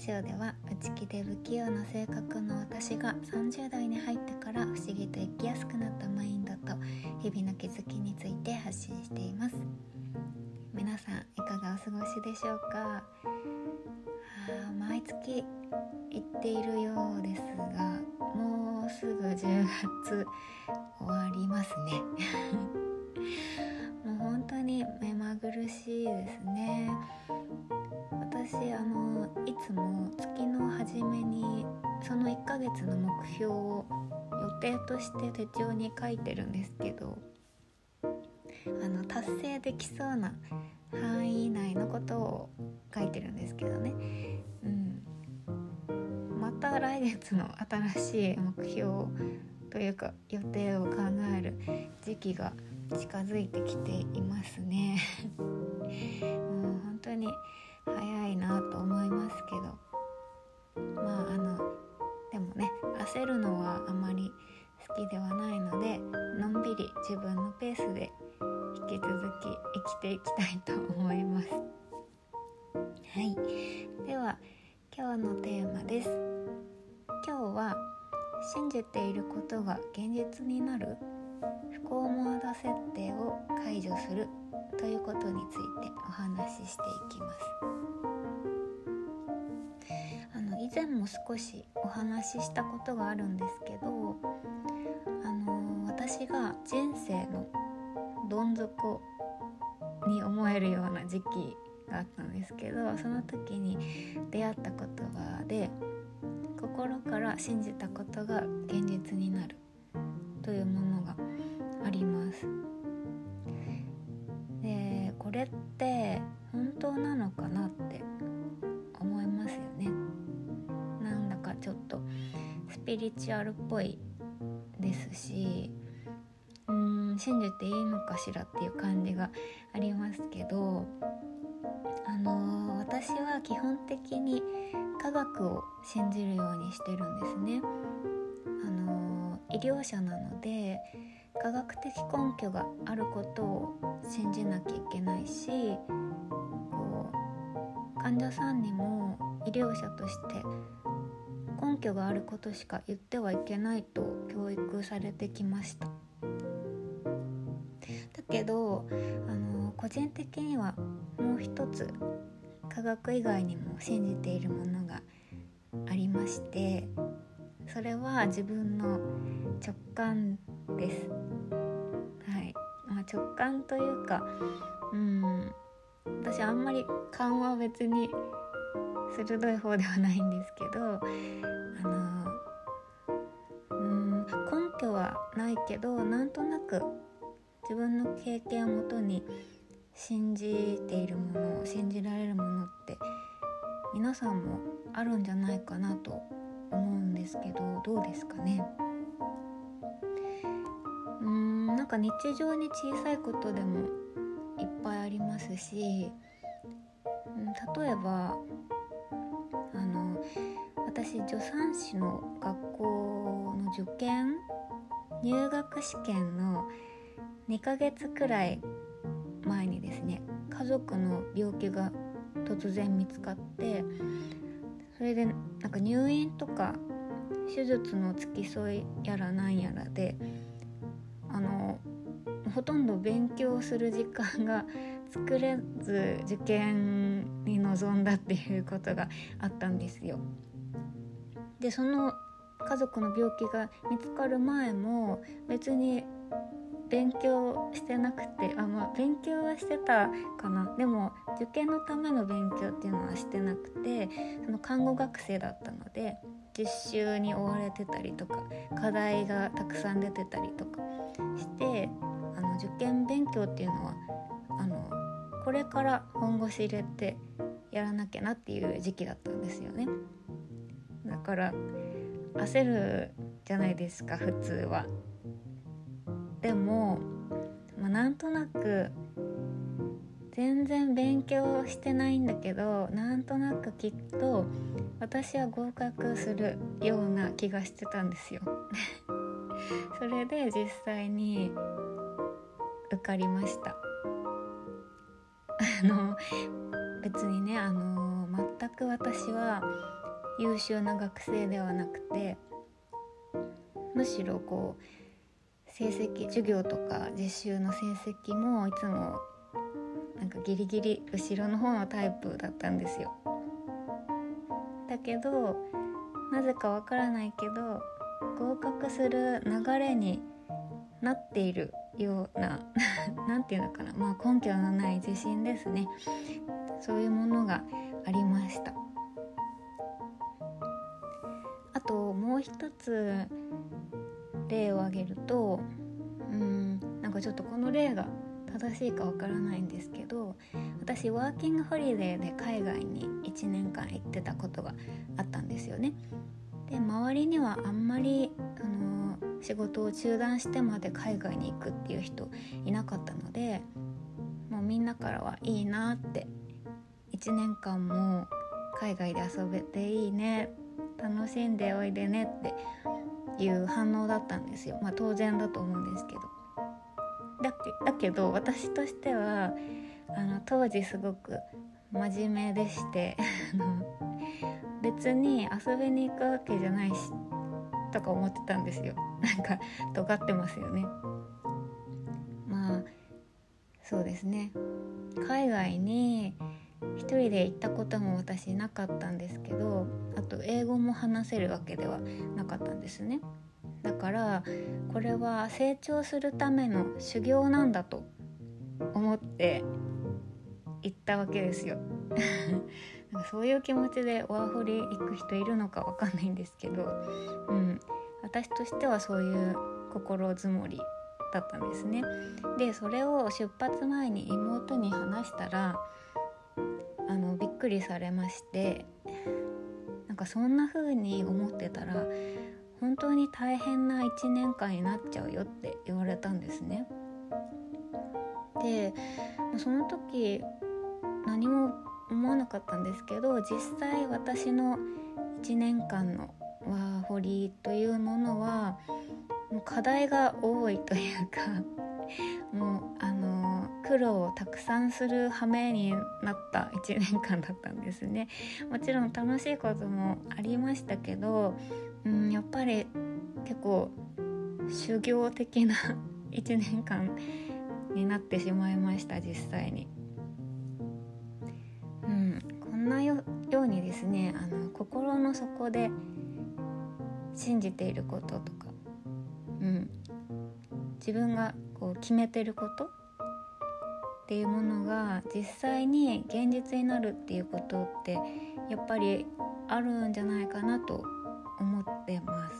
ジオでは内気で不器用な性格の私が30代に入ってから不思議と生きやすくなったマインドと日々の気づきについて発信しています。皆さんいかがお過ごしでしょうか？あ毎月行っているようですがもうすぐ10月終わりますね。もう本当に目まぐるしいですね。私あのいつも月の初めにその1ヶ月の目標を予定として手帳に書いてるんですけどあの達成できそうな範囲内のことを書いてるんですけどね、うん、また来月の新しい目標というか予定を考える時期が近づいてきていますね。もう本当に早いなと思いますけど。まああのでもね焦るのはあまり好きではないのでのんびり自分のペースで引き続き生きていきたいと思います。はい。では今日のテーマです。今日は信じていることが現実になる？不幸モード設定を解除するということについてお話ししていきます。あの以前も少しお話ししたことがあるんですけどあの私が人生のどん底に思えるような時期があったんですけどその時に出会った言葉で心から信じたことが現実になる。リチュアルっぽいですしうん信じていいのかしらっていう感じがありますけどあのー、私は基本的に科学を信じるようにしてるんですね。あのー、医療者なので科学的根拠があることを信じなきゃいけないしこう患者さんにも医療者として根拠があることしか言ってはいけないと教育されてきました。だけどあの個人的にはもう一つ科学以外にも信じているものがありましてそれは自分の直感です。はい、まあ、直感というかうん私あんまり勘は別に鋭い方ではないんですけどあのうん根拠はないけどなんとなく自分の経験をもとに信じているもの信じられるものって皆さんもあるんじゃないかなと思うんですけどどうですかね？うーんなんか日常に小さいことでもいっぱいありますし、例えば私助産師の学校の受験入学試験の2ヶ月くらい前にですね家族の病気が突然見つかってそれでなんか入院とか手術の付き添いやらなんやらであのほとんど勉強する時間が 作れず受験に臨んだっていうことがあったんですよ。でその家族の病気が見つかる前も別に勉強してなくてあまあ勉強はしてたかなでも受験のための勉強っていうのはしてなくてその看護学生だったので実習に追われてたりとか課題がたくさん出てたりとかしてあの受験勉強っていうのはあのこれから本腰入れてやらなきゃなっていう時期だったんですよね。だから焦るじゃないですか普通は。でも、まあ、なんとなく全然勉強してないんだけどなんとなくきっと私は合格するような気がしてたんですよ それで実際に受かりましたあの別にねあの全く私は優秀な学生ではなくてむしろこう成績授業とか実習の成績もいつもなんかギリギリ後ろの方のタイプだったんですよ。だけどなぜかわからないけど合格する流れになっているような 何て言うのかな。まあ根拠のない自信ですね。そういうものがありました。ともう一つ例を挙げるとうんなんかちょっとこの例が正しいかわからないんですけど私ワーキングホリデーで海外に1年間行ってたことがあったんですよね。で周りにはあんまり、あのー、仕事を中断してまで海外に行くっていう人いなかったのでもうみんなからはいいなって1年間も海外で遊べていいね楽しんでおいでねっていう反応だったんですよ。まあ当然だと思うんですけど。だけだけど私としてはあの当時すごく真面目でして 別に遊びに行くわけじゃないしとか思ってたんですよ。なんか尖ってますよね。まあそうですね。海外に一人で行ったことも私なかったんですけどあと英語も話せるわけではなかったんですね。だからこれは成長するための修行なんだと思って行ったわけですよ。なんかそういう気持ちでワーホリ行く人いるのかわかんないんですけど、うん、私としてはそういう心づもりだったんですね。でそれを出発前に妹に話したらくりされましてなんかそんな風に思ってたら本当に大変な1年間になっちゃうよって言われたんですね。でその時何も思わなかったんですけど実際私の1年間のワーホリというものはもう課題が多いというか もうあの苦労をたくさんする羽目になった1年間だったんですねもちろん楽しいこともありましたけどうんやっぱり結構修行的な1年間になってしまいました実際に。うん、こんなようにですねあの心の底で信じていることとか、うん、自分がこう決めてることっていうものが実際に現実になるっていうことってやっぱりあるんじゃないかなと思ってます。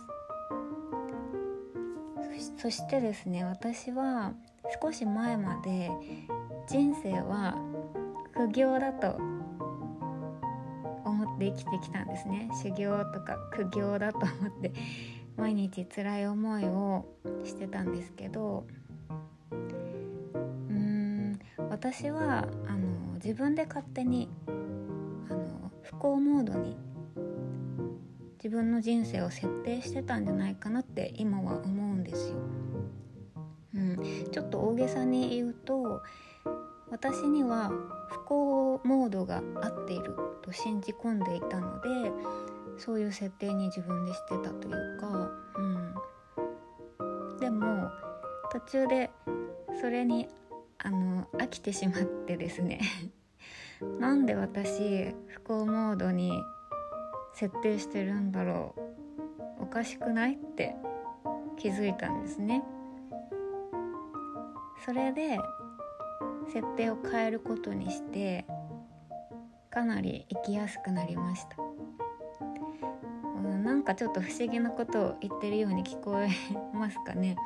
そしてですね私は少し前まで人生は苦行だと思って生きてきたんですね。修行とか苦行だと思って毎日辛い思いをしてたんですけど私はあの自分で勝手にあの不幸モードに自分の人生を設定してたんじゃないかなって今は思うんですよ。うん、ちょっと大げさに言うと私には不幸モードが合っていると信じ込んでいたのでそういう設定に自分でしてたというか、うん、でも途中でそれにあの飽きてしまってですね。なんで私不幸モードに設定してるんだろう。おかしくないって気づいたんですね。それで設定を変えることにしてかなり生きやすくなりました、うん、なんかちょっと不思議なことを言ってるように聞こえますかね、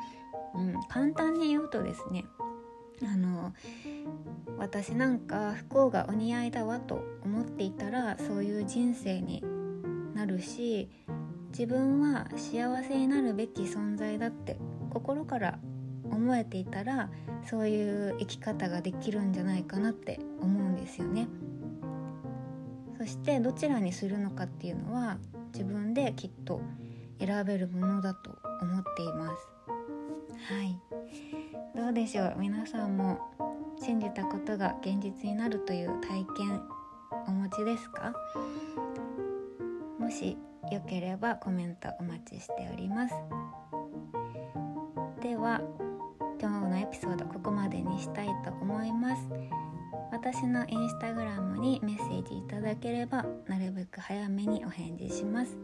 うん、簡単に言うとですねあの私なんか不幸がお似合いだわと思っていたらそういう人生になるし自分は幸せになるべき存在だって心から思えていたらそういう生き方ができるんじゃないかなって思うんですよね。そしてどちらにするのかっていうのは自分できっと選べるものだと思っています。はいどうでしょう？皆さんも信じたことが現実になるという体験お持ちですか？もしよければコメントお待ちしております。では今日のエピソードここまでにしたいと思います。私のインスタグラムにメッセージいただければなるべく早めにお返事します。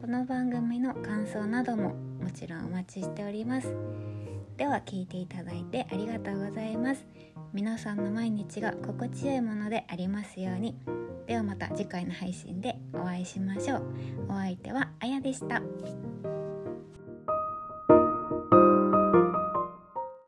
この番組の感想などももちろんお待ちしております。では聞いていただいてありがとうございます。皆さんの毎日が心地よいものでありますように。ではまた次回の配信でお会いしましょう。お相手はあやでした。